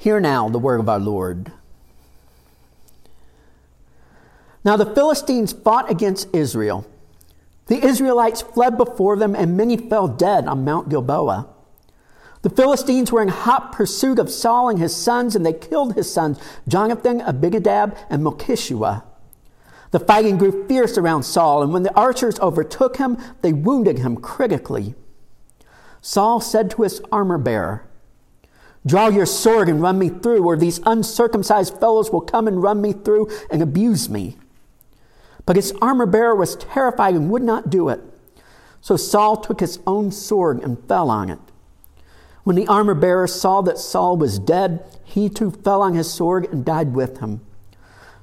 Hear now the word of our Lord. Now the Philistines fought against Israel. The Israelites fled before them, and many fell dead on Mount Gilboa. The Philistines were in hot pursuit of Saul and his sons, and they killed his sons, Jonathan, Abinadab, and Malchishua. The fighting grew fierce around Saul, and when the archers overtook him, they wounded him critically. Saul said to his armor bearer, Draw your sword and run me through, or these uncircumcised fellows will come and run me through and abuse me. But his armor bearer was terrified and would not do it. So Saul took his own sword and fell on it. When the armor bearer saw that Saul was dead, he too fell on his sword and died with him.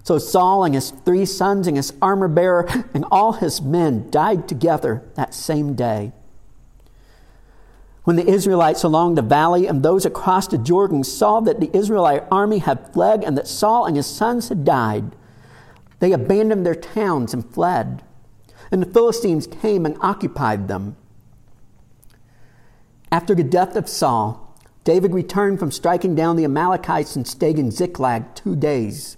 So Saul and his three sons and his armor bearer and all his men died together that same day. When the Israelites along the valley and those across the Jordan saw that the Israelite army had fled and that Saul and his sons had died, they abandoned their towns and fled. And the Philistines came and occupied them. After the death of Saul, David returned from striking down the Amalekites and stayed in Ziklag two days.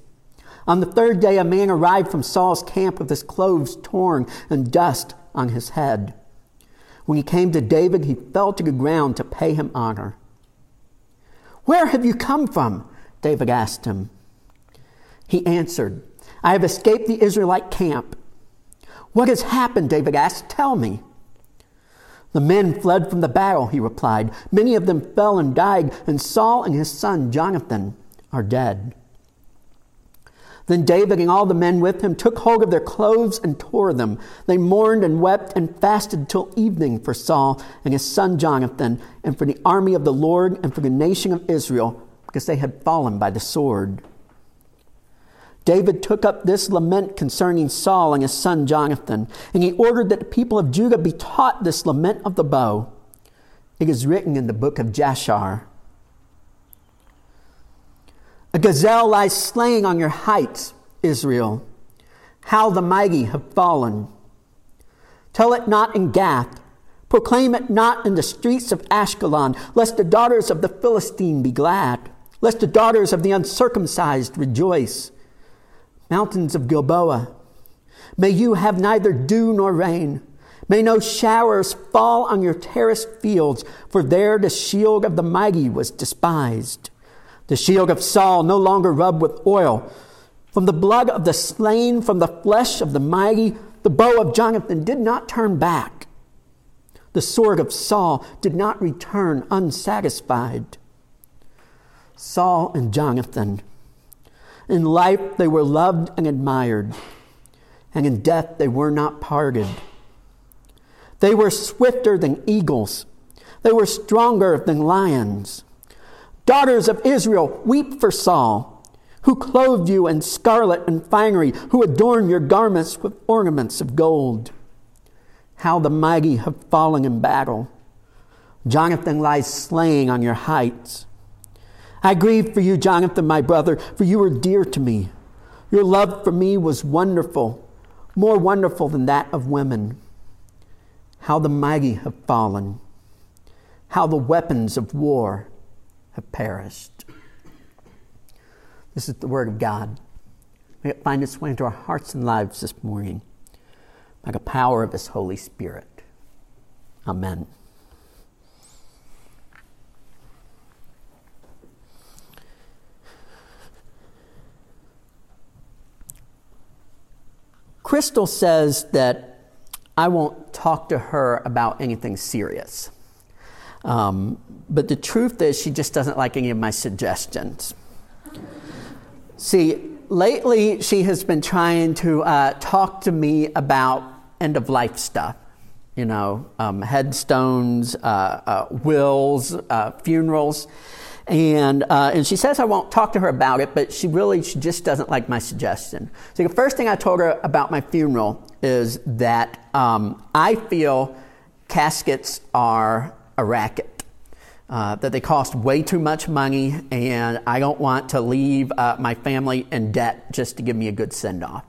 On the third day, a man arrived from Saul's camp with his clothes torn and dust on his head. When he came to David, he fell to the ground to pay him honor. Where have you come from? David asked him. He answered, I have escaped the Israelite camp. What has happened? David asked. Tell me. The men fled from the battle, he replied. Many of them fell and died, and Saul and his son Jonathan are dead. Then David and all the men with him took hold of their clothes and tore them. They mourned and wept and fasted till evening for Saul and his son Jonathan, and for the army of the Lord and for the nation of Israel, because they had fallen by the sword. David took up this lament concerning Saul and his son Jonathan, and he ordered that the people of Judah be taught this lament of the bow. It is written in the book of Jashar. A gazelle lies slain on your heights, Israel. How the mighty have fallen. Tell it not in Gath. Proclaim it not in the streets of Ashkelon, lest the daughters of the Philistine be glad, lest the daughters of the uncircumcised rejoice. Mountains of Gilboa, may you have neither dew nor rain. May no showers fall on your terraced fields, for there the shield of the mighty was despised. The shield of Saul no longer rubbed with oil. From the blood of the slain, from the flesh of the mighty, the bow of Jonathan did not turn back. The sword of Saul did not return unsatisfied. Saul and Jonathan. In life they were loved and admired, and in death they were not parted. They were swifter than eagles, they were stronger than lions. Daughters of Israel, weep for Saul, who clothed you in scarlet and finery, who adorned your garments with ornaments of gold. How the mighty have fallen in battle. Jonathan lies slain on your heights. I grieve for you, Jonathan, my brother, for you were dear to me. Your love for me was wonderful, more wonderful than that of women. How the mighty have fallen. How the weapons of war have perished. This is the Word of God. May it find its way into our hearts and lives this morning by the power of His Holy Spirit. Amen. Crystal says that I won't talk to her about anything serious. Um, but the truth is, she just doesn't like any of my suggestions. See, lately she has been trying to uh, talk to me about end of life stuff. You know, um, headstones, uh, uh, wills, uh, funerals. And, uh, and she says I won't talk to her about it, but she really she just doesn't like my suggestion. So the first thing I told her about my funeral is that um, I feel caskets are a racket. Uh, that they cost way too much money, and I don't want to leave uh, my family in debt just to give me a good send off.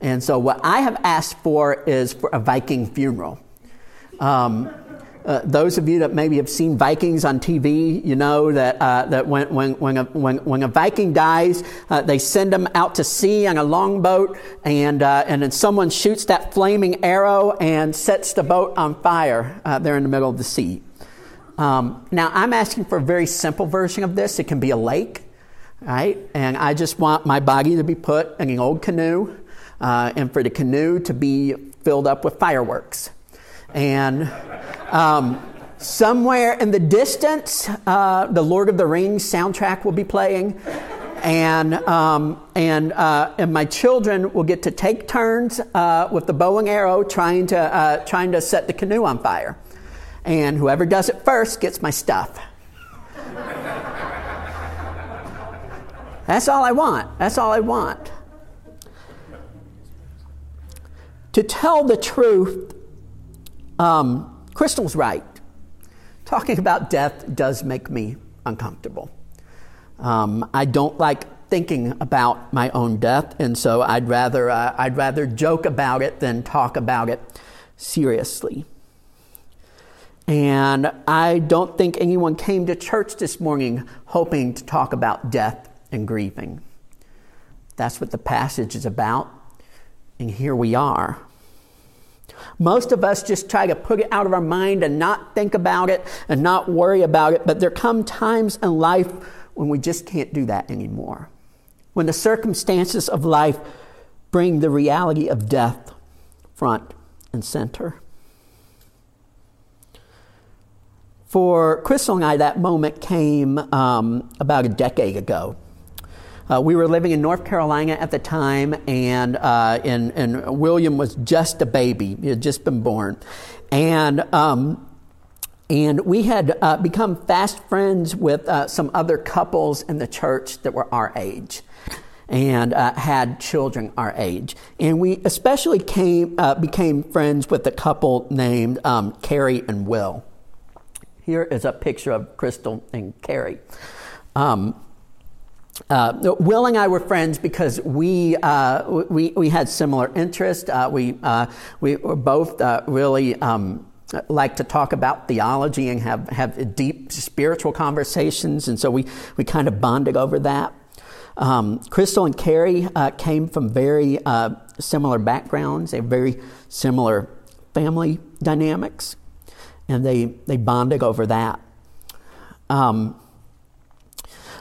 And so, what I have asked for is for a Viking funeral. Um, uh, those of you that maybe have seen Vikings on TV, you know that, uh, that when, when, when, a, when, when a Viking dies, uh, they send them out to sea on a longboat, and, uh, and then someone shoots that flaming arrow and sets the boat on fire uh, there in the middle of the sea. Um, now, I'm asking for a very simple version of this. It can be a lake, right? And I just want my body to be put in an old canoe, uh, and for the canoe to be filled up with fireworks. And um, somewhere in the distance, uh, the Lord of the Rings soundtrack will be playing. And, um, and, uh, and my children will get to take turns uh, with the bow and arrow trying to, uh, trying to set the canoe on fire. And whoever does it first gets my stuff. That's all I want. That's all I want. To tell the truth, um, Crystal's right. Talking about death does make me uncomfortable. Um, I don't like thinking about my own death, and so I'd rather, uh, I'd rather joke about it than talk about it seriously. And I don't think anyone came to church this morning hoping to talk about death and grieving. That's what the passage is about, and here we are. Most of us just try to put it out of our mind and not think about it and not worry about it, but there come times in life when we just can't do that anymore. When the circumstances of life bring the reality of death front and center. For Crystal and I, that moment came um, about a decade ago. Uh, we were living in North Carolina at the time, and, uh, and, and William was just a baby. He had just been born. And, um, and we had uh, become fast friends with uh, some other couples in the church that were our age and uh, had children our age. And we especially came, uh, became friends with a couple named um, Carrie and Will. Here is a picture of Crystal and Carrie. Um, uh, Will and I were friends because we uh, we, we had similar interests. Uh, we uh, we were both uh, really um, like to talk about theology and have have deep spiritual conversations, and so we we kind of bonded over that. Um, Crystal and Carrie uh, came from very similar backgrounds. They very similar family dynamics, and they they bonded over that. Um,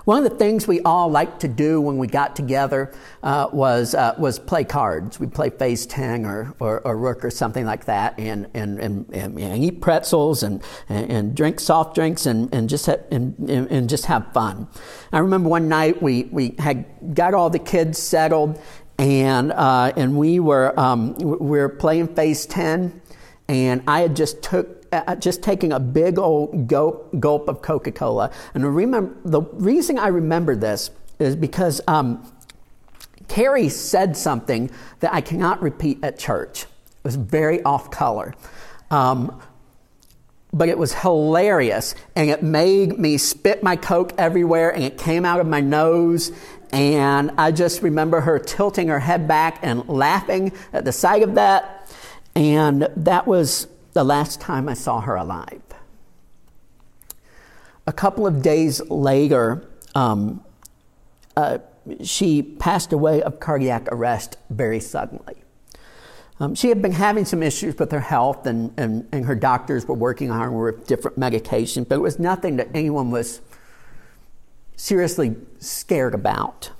one of the things we all liked to do when we got together uh, was, uh, was play cards. We'd play Phase 10 or, or, or Rook or something like that and, and, and, and, and eat pretzels and, and, drink soft drinks and, and, just have, and, and just have fun. I remember one night we, we had got all the kids settled and, uh, and we, were, um, we were playing Phase 10 and I had just took uh, just taking a big old gulp, gulp of Coca Cola. And remember, the reason I remember this is because um, Carrie said something that I cannot repeat at church. It was very off color. Um, but it was hilarious and it made me spit my Coke everywhere and it came out of my nose. And I just remember her tilting her head back and laughing at the sight of that. And that was the last time I saw her alive. A couple of days later, um, uh, she passed away of cardiac arrest very suddenly. Um, she had been having some issues with her health, and, and, and her doctors were working on her with different medications, but it was nothing that anyone was seriously scared about.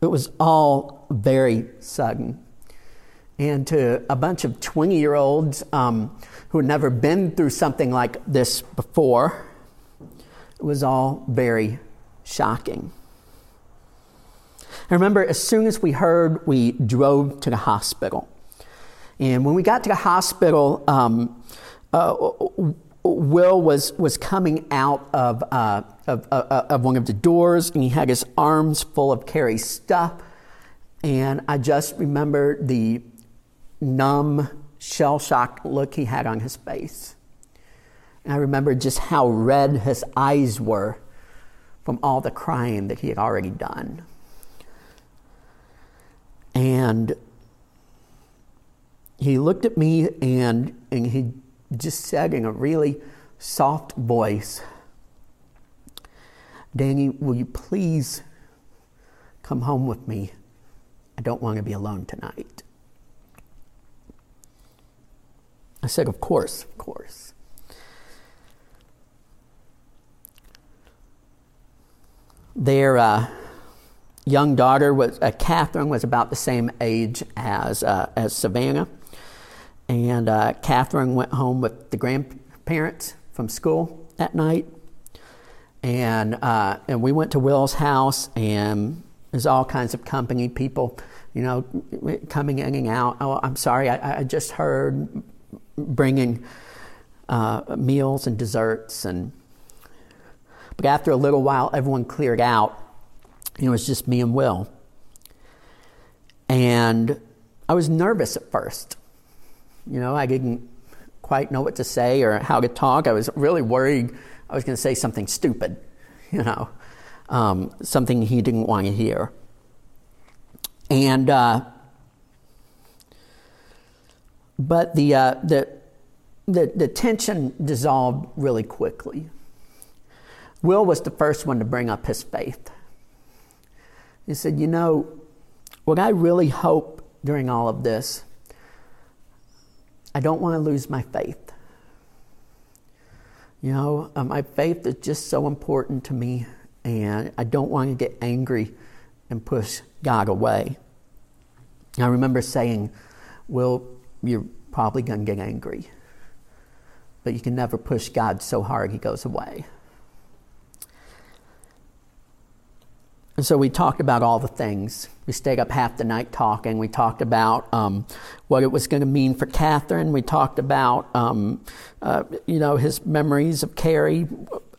It was all very sudden and to a bunch of 20 year olds um, who had never been through something like this before, it was all very shocking. I remember as soon as we heard, we drove to the hospital. And when we got to the hospital, um, uh, Will was, was coming out of, uh, of, uh, of one of the doors and he had his arms full of Carrie's stuff. And I just remember the numb, shell shocked look he had on his face. And I remember just how red his eyes were from all the crying that he had already done. And he looked at me and, and he just said in a really soft voice, Danny, will you please come home with me? I don't want to be alone tonight. I said, Of course, of course. Their uh, young daughter was uh, Catherine was about the same age as uh, as Savannah, and uh, Catherine went home with the grandparents from school that night, and uh, and we went to Will's house, and there's all kinds of company people, you know, coming in and out. Oh, I'm sorry, I, I just heard bringing uh, meals and desserts and. But after a little while, everyone cleared out it was just me and Will. And I was nervous at first. You know, I didn't quite know what to say or how to talk. I was really worried I was going to say something stupid, you know, um, something he didn't want to hear. And, uh, but the, uh, the, the, the tension dissolved really quickly. Will was the first one to bring up his faith. He said, You know, what I really hope during all of this, I don't want to lose my faith. You know, uh, my faith is just so important to me, and I don't want to get angry and push God away. I remember saying, Well, you're probably going to get angry, but you can never push God so hard he goes away. And so we talked about all the things. We stayed up half the night talking. We talked about um, what it was going to mean for Catherine. We talked about, um, uh, you know, his memories of Carrie,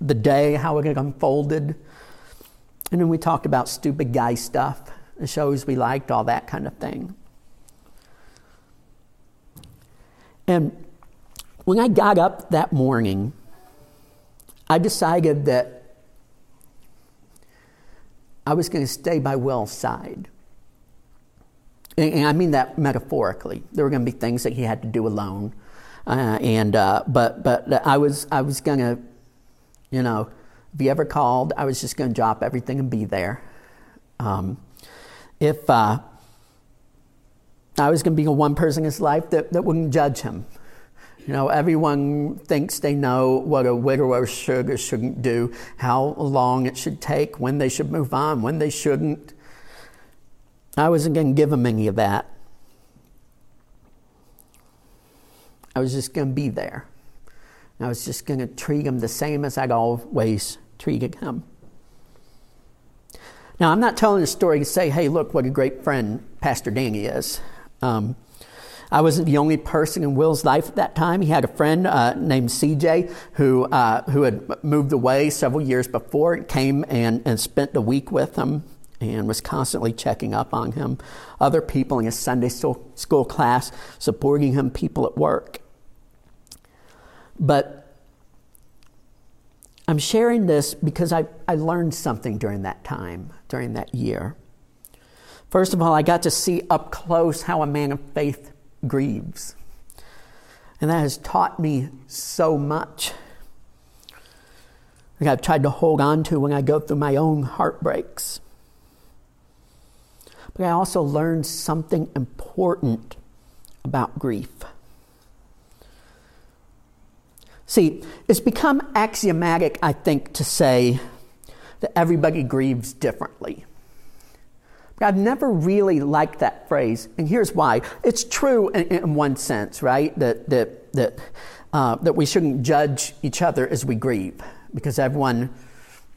the day, how it unfolded. And then we talked about stupid guy stuff, the shows we liked, all that kind of thing. And when I got up that morning, I decided that I was going to stay by Will's side. And, I mean that metaphorically. There were going to be things that he had to do alone. Uh, and uh, but but I was I was going to, you know, if he ever called, I was just going to drop everything and be there. Um, if uh, I was going to be one person in his life that, that wouldn't judge him, you know, everyone thinks they know what a widower should or shouldn't do, how long it should take, when they should move on, when they shouldn't. I wasn't going to give them any of that. I was just going to be there. I was just going to treat him the same as I'd always treated him. Now, I'm not telling the story to say, hey, look what a great friend Pastor Danny is. Um, I wasn't the only person in Will's life at that time. He had a friend uh, named CJ who, uh, who had moved away several years before came and, and spent the week with him and was constantly checking up on him. Other people in his Sunday school class supporting him, people at work. But I'm sharing this because I, I learned something during that time, during that year. First of all, I got to see up close how a man of faith grieves. And that has taught me so much. Like I've tried to hold on to when I go through my own heartbreaks. But I also learned something important about grief. See, it's become axiomatic, I think, to say that everybody grieves differently. I've never really liked that phrase, and here's why. It's true in, in one sense, right? That, that, that, uh, that we shouldn't judge each other as we grieve, because everyone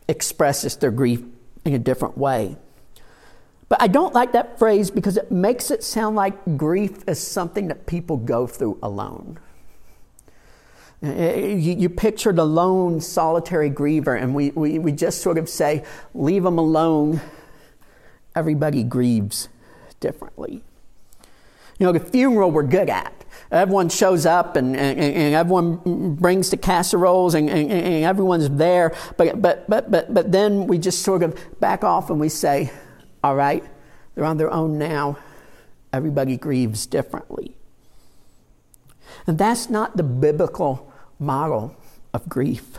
expresses their grief in a different way. But I don't like that phrase because it makes it sound like grief is something that people go through alone. You, picture the lone, solitary griever, and we, we, we just sort of say, leave them alone everybody grieves differently. You know, the funeral we're good at. Everyone shows up and, and, and everyone brings the casseroles and, and, and, everyone's there. But, but, but, but, but then we just sort of back off and we say, all right, they're on their own now. Everybody grieves differently. And that's not the biblical model of grief.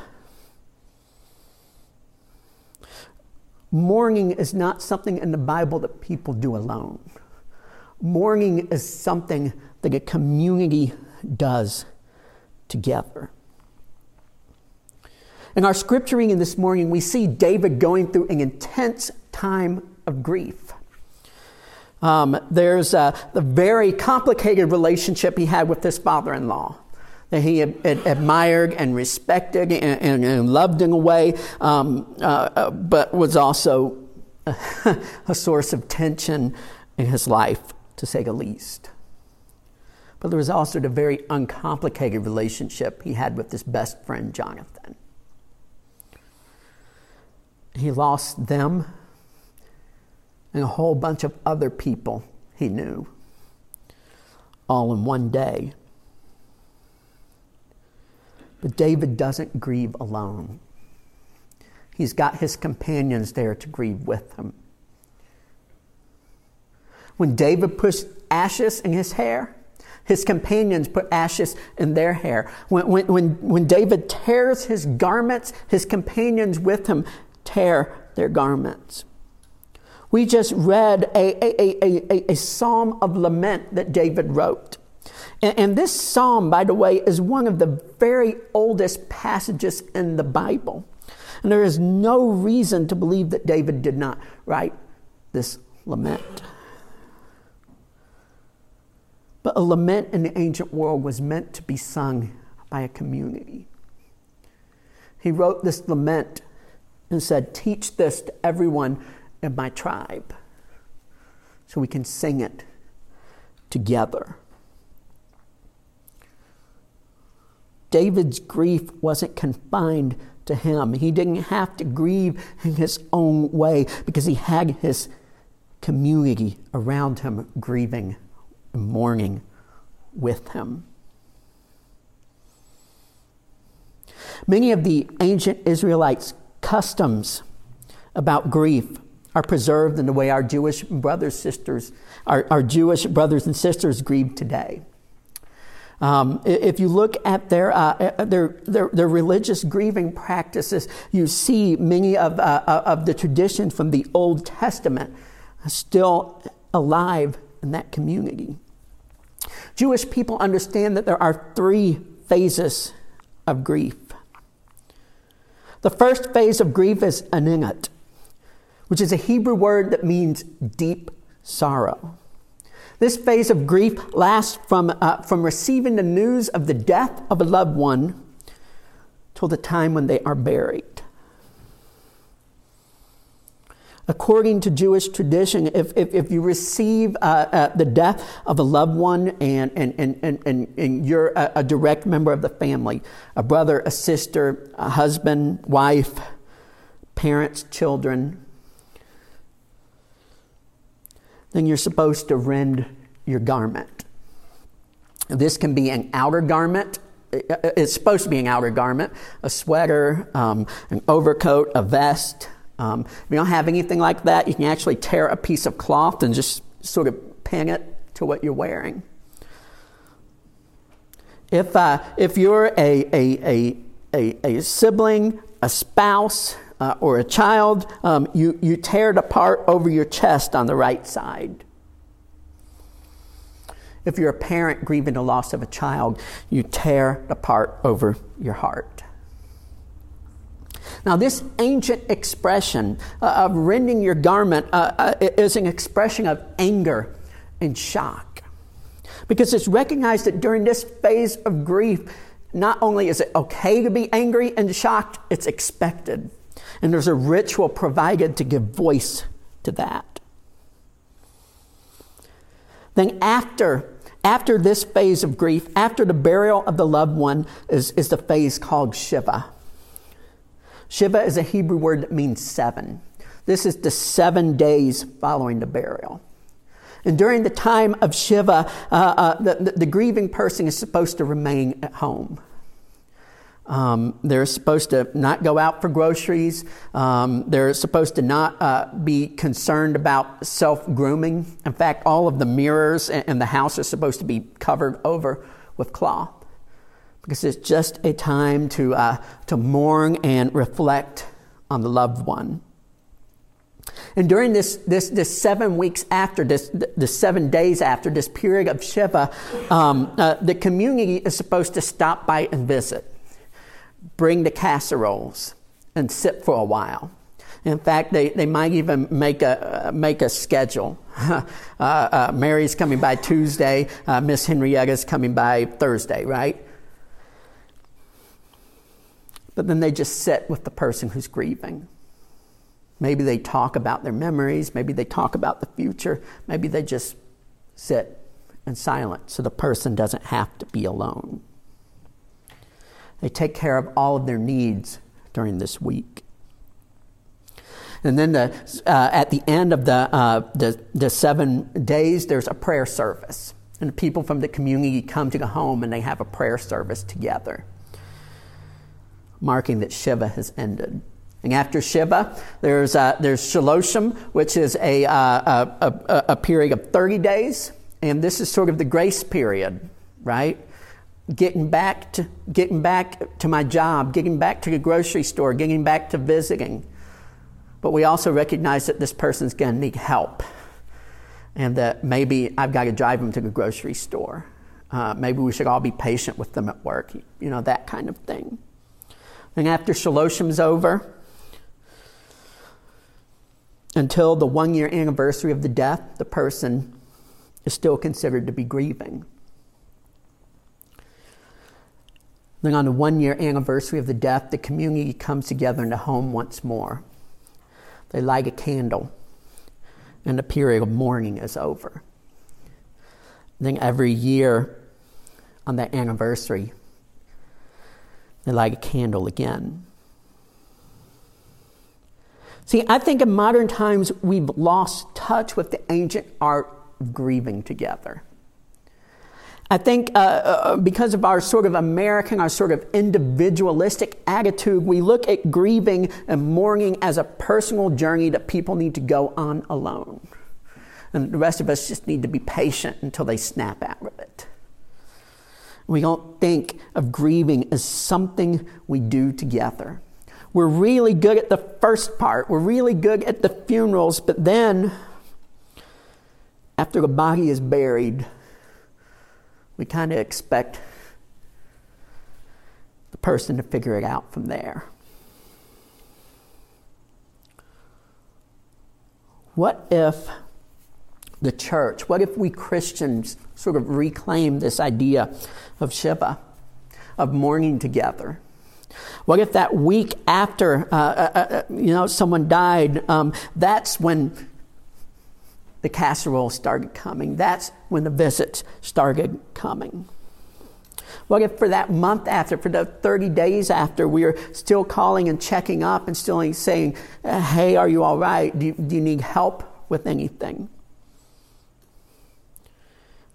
Mourning is not something in the Bible that people do alone. Mourning is something that a community does together. In our scripture reading this morning, we see David going through an intense time of grief. Um, there's a, the very complicated relationship he had with his father in law that he admired and respected and, and, and, loved in a way, um, uh, uh but was also a source of tension in his life, to say the least. But there was also the very uncomplicated relationship he had with his best friend, Jonathan. He lost them and a whole bunch of other people he knew all in one day. But David doesn't grieve alone. He's got his companions there to grieve with him. When David puts ashes in his hair, his companions put ashes in their hair. When, when, when, when David tears his garments, his companions with him tear their garments. We just read a, a, a, a, psalm of lament that David wrote. And, and this psalm, by the way, is one of the very oldest passages in the Bible. And there is no reason to believe that David did not write this lament. But a lament in the ancient world was meant to be sung by a community. He wrote this lament and said, Teach this to everyone in my tribe so we can sing it together. David's grief wasn't confined to him. He didn't have to grieve in his own way because he had his community around him grieving and mourning with him. Many of the ancient Israelites' customs about grief are preserved in the way our Jewish brothers, sisters, our, our Jewish brothers and sisters grieve today. Um, if you look at their, uh, uh, their, their, their, religious grieving practices, you see many of, uh, uh, of the traditions from the Old Testament still alive in that community. Jewish people understand that there are three phases of grief. The first phase of grief is aninut which is a Hebrew word that means deep sorrow. This phase of grief lasts from, uh, from receiving the news of the death of a loved one till the time when they are buried. According to Jewish tradition, if, if, if you receive uh, uh, the death of a loved one and, and, and, and, and you're a, a direct member of the family, a brother, a sister, a husband, wife, parents, children, then you're supposed to rend your garment. This can be an outer garment. It's supposed to be an outer garment, a sweater, um, an overcoat, a vest. Um, if you don't have anything like that, you can actually tear a piece of cloth and just sort of pin it to what you're wearing. If, uh, if you're a, a, a, a, a sibling, a spouse, uh, or a child, um, you, you tear it apart over your chest on the right side. If you're a parent grieving the loss of a child, you tear it apart over your heart. Now, this ancient expression uh, of rending your garment uh, uh, is an expression of anger and shock. Because it's recognized that during this phase of grief, not only is it okay to be angry and shocked, it's expected. And there's a ritual provided to give voice to that. Then, after, after this phase of grief, after the burial of the loved one, is, is the phase called Shiva. Shiva is a Hebrew word that means seven. This is the seven days following the burial. And during the time of Shiva, uh, uh, the, the, the grieving person is supposed to remain at home. Um, they're supposed to not go out for groceries. Um, they're supposed to not uh, be concerned about self grooming. In fact, all of the mirrors in the house are supposed to be covered over with cloth because it's just a time to, uh, to mourn and reflect on the loved one. And during this, this, this seven weeks after, this, the seven days after this period of Shiva, um, uh, the community is supposed to stop by and visit, bring the casseroles, and sit for a while. In fact, they, they might even make a, uh, make a schedule. uh, uh, Mary's coming by Tuesday, uh, Miss Henrietta's coming by Thursday, right? But then they just sit with the person who's grieving. Maybe they talk about their memories, maybe they talk about the future, maybe they just sit in silence so the person doesn't have to be alone. They take care of all of their needs during this week. And then the, uh, at the end of the, uh, the, the seven days, there's a prayer service. And people from the community come to the home and they have a prayer service together, marking that Shiva has ended. And after Shiva, there's, uh, there's Shaloshim, which is a, uh, a, a, a, period of 30 days. And this is sort of the grace period, right? Getting back, to, getting back to my job, getting back to the grocery store, getting back to visiting. But we also recognize that this person's going to need help. And that maybe I've got to drive them to the grocery store. Uh, maybe we should all be patient with them at work, you know, that kind of thing. And after Shaloshim's over, until the one year anniversary of the death, the person is still considered to be grieving. Then, on the one year anniversary of the death, the community comes together in the home once more. They light a candle, and the period of mourning is over. Then, every year on that anniversary, they light a candle again. See, I think in modern times we've lost touch with the ancient art of grieving together. I think uh, uh, because of our sort of American, our sort of individualistic attitude, we look at grieving and mourning as a personal journey that people need to go on alone. And the rest of us just need to be patient until they snap out of it. We don't think of grieving as something we do together. We're really good at the first part. We're really good at the funerals, but then, after the body is buried, we kind of expect the person to figure it out from there. What if the church, what if we Christians sort of reclaim this idea of Shiva, of mourning together? What if that week after, uh, uh, uh, you know, someone died, um, that's when the casserole started coming. That's when the visits started coming. What if for that month after, for the 30 days after, we are still calling and checking up and still saying, hey, are you all right? Do you, do you need help with anything?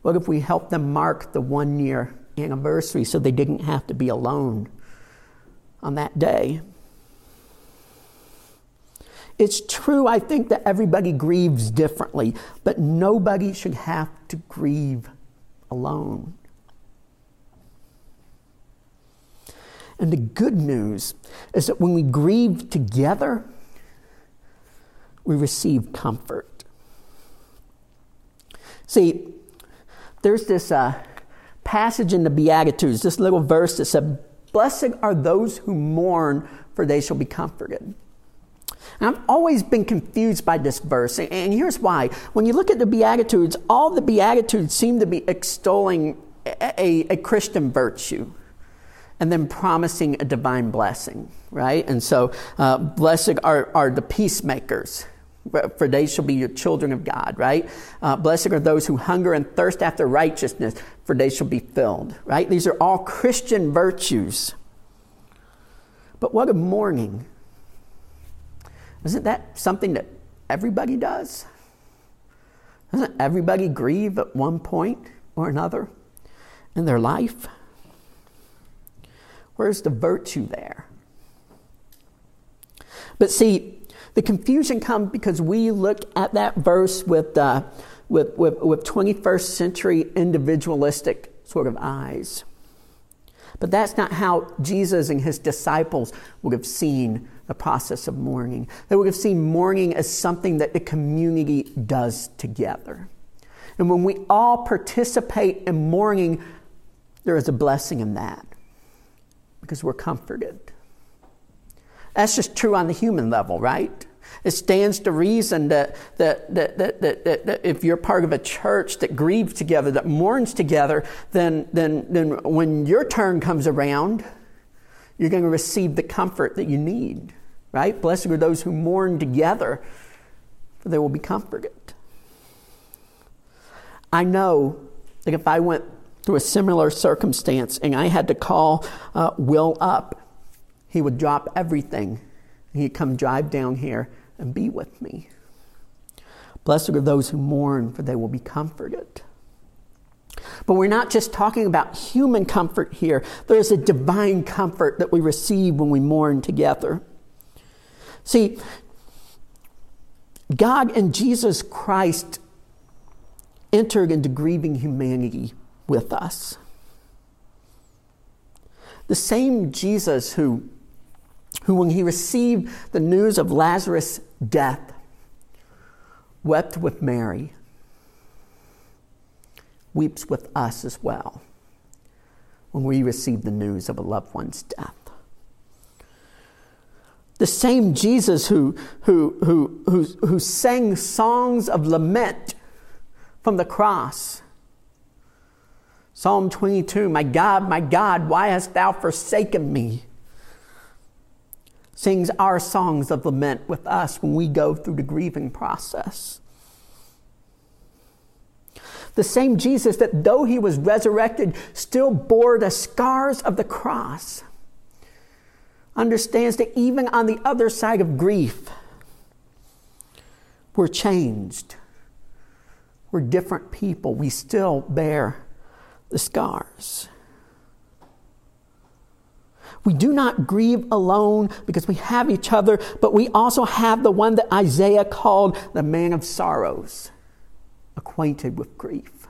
What if we help them mark the one year anniversary so they didn't have to be alone? on that day. It's true, I think, that everybody grieves differently, but nobody should have to grieve alone. And the good news is that when we grieve together, we receive comfort. See, there's this uh, passage in the Beatitudes, this little verse that said, Blessed are those who mourn, for they shall be comforted. And I've always been confused by this verse, and here's why. When you look at the Beatitudes, all the Beatitudes seem to be extolling a, a, Christian virtue and then promising a divine blessing, right? And so, uh, blessed are, are the peacemakers for they shall be your children of God, right? Uh, blessed are those who hunger and thirst after righteousness, for they shall be filled, right? These are all Christian virtues. But what of mourning? Isn't that something that everybody does? Doesn't everybody grieve at one point or another in their life? Where's the virtue there? But see, the confusion comes because we look at that verse with, uh, with, with, with 21st century individualistic sort of eyes. But that's not how Jesus and his disciples would have seen the process of mourning. They would have seen mourning as something that the community does together. And when we all participate in mourning, there is a blessing in that because we're comforted. That's just true on the human level, right? It stands to reason that, that, that, that, that, that, if you're part of a church that grieves together, that mourns together, then, then, then when your turn comes around, you're going to receive the comfort that you need, right? Blessed are those who mourn together, for they will be comforted. I know that if I went through a similar circumstance and I had to call uh, Will up, he would drop everything. He'd come drive down here and be with me. Blessed are those who mourn, for they will be comforted. But we're not just talking about human comfort here. There is a divine comfort that we receive when we mourn together. See, God and Jesus Christ entered into grieving humanity with us. The same Jesus who, who, when he received the news of Lazarus' death, wept with Mary, weeps with us as well when we receive the news of a loved one's death. The same Jesus who, who, who, who, who sang songs of lament from the cross. Psalm 22 My God, my God, why hast thou forsaken me? Sings our songs of lament with us when we go through the grieving process. The same Jesus that, though he was resurrected, still bore the scars of the cross, understands that even on the other side of grief, we're changed we're different people. We still bear the scars. We do not grieve alone because we have each other, but we also have the one that Isaiah called the man of sorrows, acquainted with grief.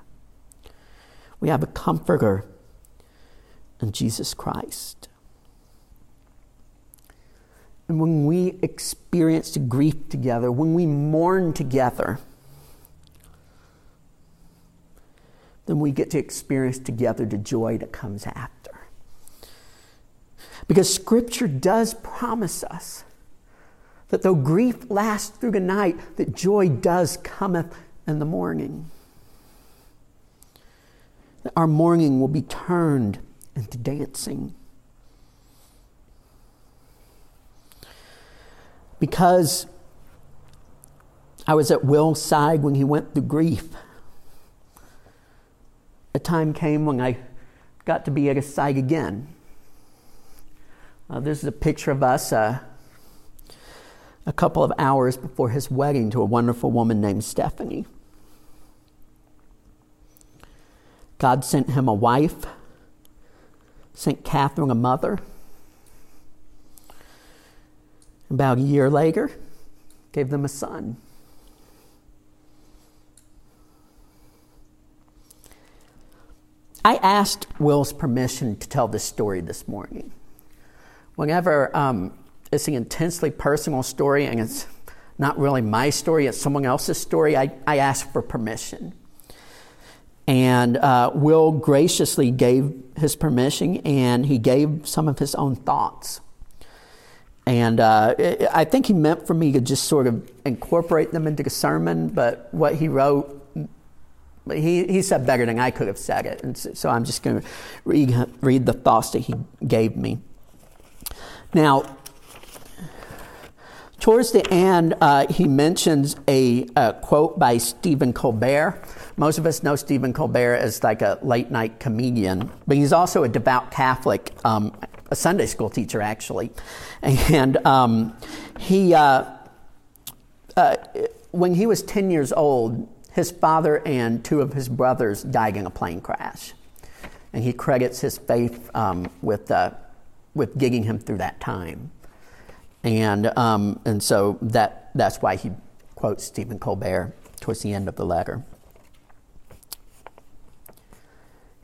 We have a comforter in Jesus Christ. And when we experience grief together, when we mourn together, then we get to experience together the joy that comes after. Because Scripture does promise us that though grief lasts through the night, that joy does cometh in the morning. That our mourning will be turned into dancing. Because I was at Will's side when he went through grief a time came when I got to be at his side again. Uh, this is a picture of us uh, a couple of hours before his wedding to a wonderful woman named Stephanie. God sent him a wife, sent Catherine a mother. About a year later, gave them a son. I asked Will's permission to tell this story this morning. Whenever um, it's an intensely personal story and it's not really my story, it's someone else's story, I, I ask for permission. And uh, Will graciously gave his permission and he gave some of his own thoughts. And uh, I think he meant for me to just sort of incorporate them into the sermon, but what he wrote he, he said better than I could have said it. And so, so I'm just going to read, read the thoughts that he gave me. Now, towards the end, uh, he mentions a, a, quote by Stephen Colbert. Most of us know Stephen Colbert as like a late night comedian, but he's also a devout Catholic, um, a Sunday school teacher, actually. And um, he, uh, uh, when he was 10 years old, his father and two of his brothers died in a plane crash. And he credits his faith um, with, uh, with gigging him through that time. And, um, and so that, that's why he quotes Stephen Colbert towards the end of the letter.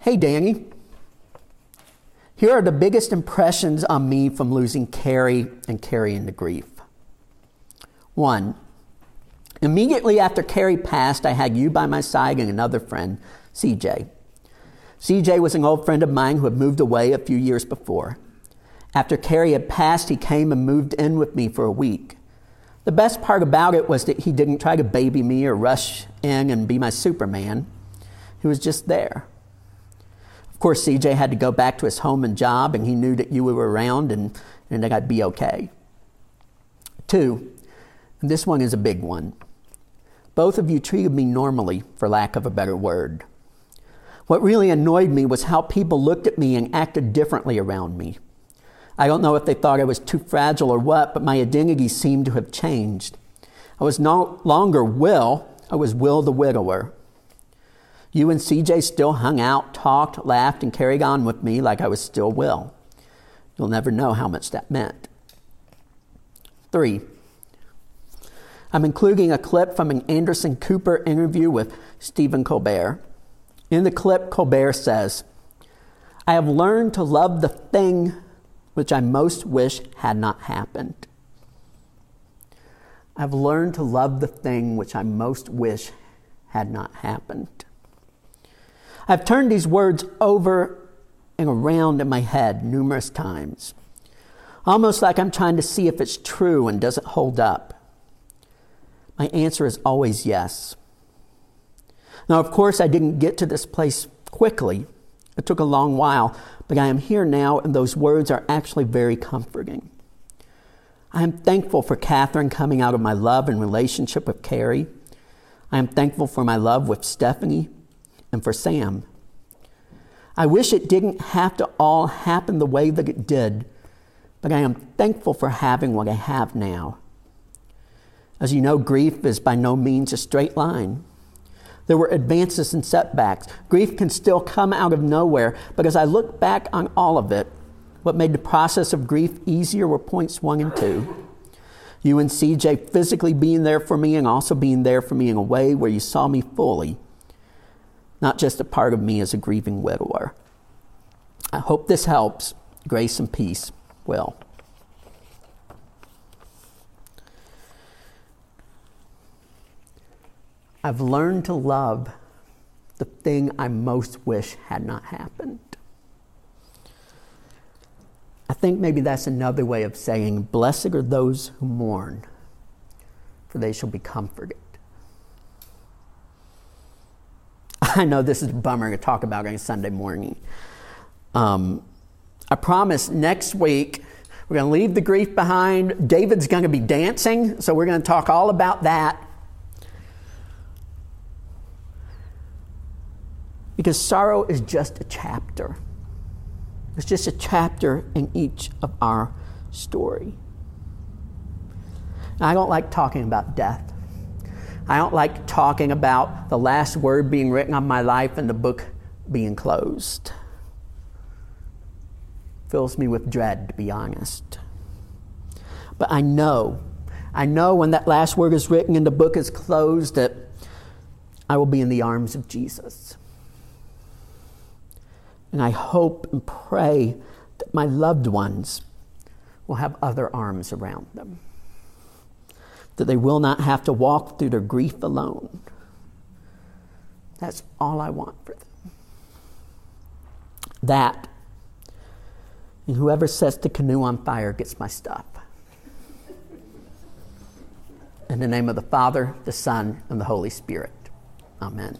Hey, Danny. Here are the biggest impressions on me from losing Carrie and carrying the grief. One, immediately after Carrie passed, I had you by my side and another friend, CJ. CJ was an old friend of mine who had moved away a few years before. After Carrie had passed, he came and moved in with me for a week. The best part about it was that he didn't try to baby me or rush in and be my Superman. He was just there Of course, CJ had to go back to his home and job, and he knew that you were around and, and that I'd be okay. Two, and this one is a big one. Both of you treated me normally, for lack of a better word. What really annoyed me was how people looked at me and acted differently around me. I don't know if they thought I was too fragile or what, but my identity seemed to have changed. I was no longer Will, I was Will the widower. You and CJ still hung out, talked, laughed, and carried on with me like I was still Will. You'll never know how much that meant. Three, I'm including a clip from an Anderson Cooper interview with Stephen Colbert. In the clip, Colbert says, I have learned to love the thing which I most wish had not happened. I've learned to love the thing which I most wish had not happened. I've turned these words over and around in my head numerous times, almost like I'm trying to see if it's true and does it hold up. My answer is always yes. Now, of course, I didn't get to this place quickly. It took a long while, but I am here now, and those words are actually very comforting. I am thankful for Catherine coming out of my love and relationship with Carrie. I am thankful for my love with Stephanie and for Sam. I wish it didn't have to all happen the way that it did, but I am thankful for having what I have now. As you know, grief is by no means a straight line. There were advances and setbacks. Grief can still come out of nowhere, but as I look back on all of it, what made the process of grief easier were points one and two. You and CJ physically being there for me and also being there for me in a way where you saw me fully not just a part of me as a grieving widower. I hope this helps. Grace and peace. Will. I've learned to love the thing I most wish had not happened. I think maybe that's another way of saying, Blessed are those who mourn, for they shall be comforted. I know this is a bummer to talk about on Sunday morning. Um, I promise next week we're going to leave the grief behind. David's going to be dancing, so we're going to talk all about that. Because sorrow is just a chapter. It's just a chapter in each of our story. Now, I don't like talking about death. I don't like talking about the last word being written on my life and the book being closed. Fills me with dread, to be honest. But I know, I know when that last word is written and the book is closed that I will be in the arms of Jesus. And I hope and pray that my loved ones will have other arms around them that they will not have to walk through their grief alone. That's all I want for them. That, and whoever sets the canoe on fire gets my stuff. In the name of the Father, the Son, and the Holy Spirit. Amen.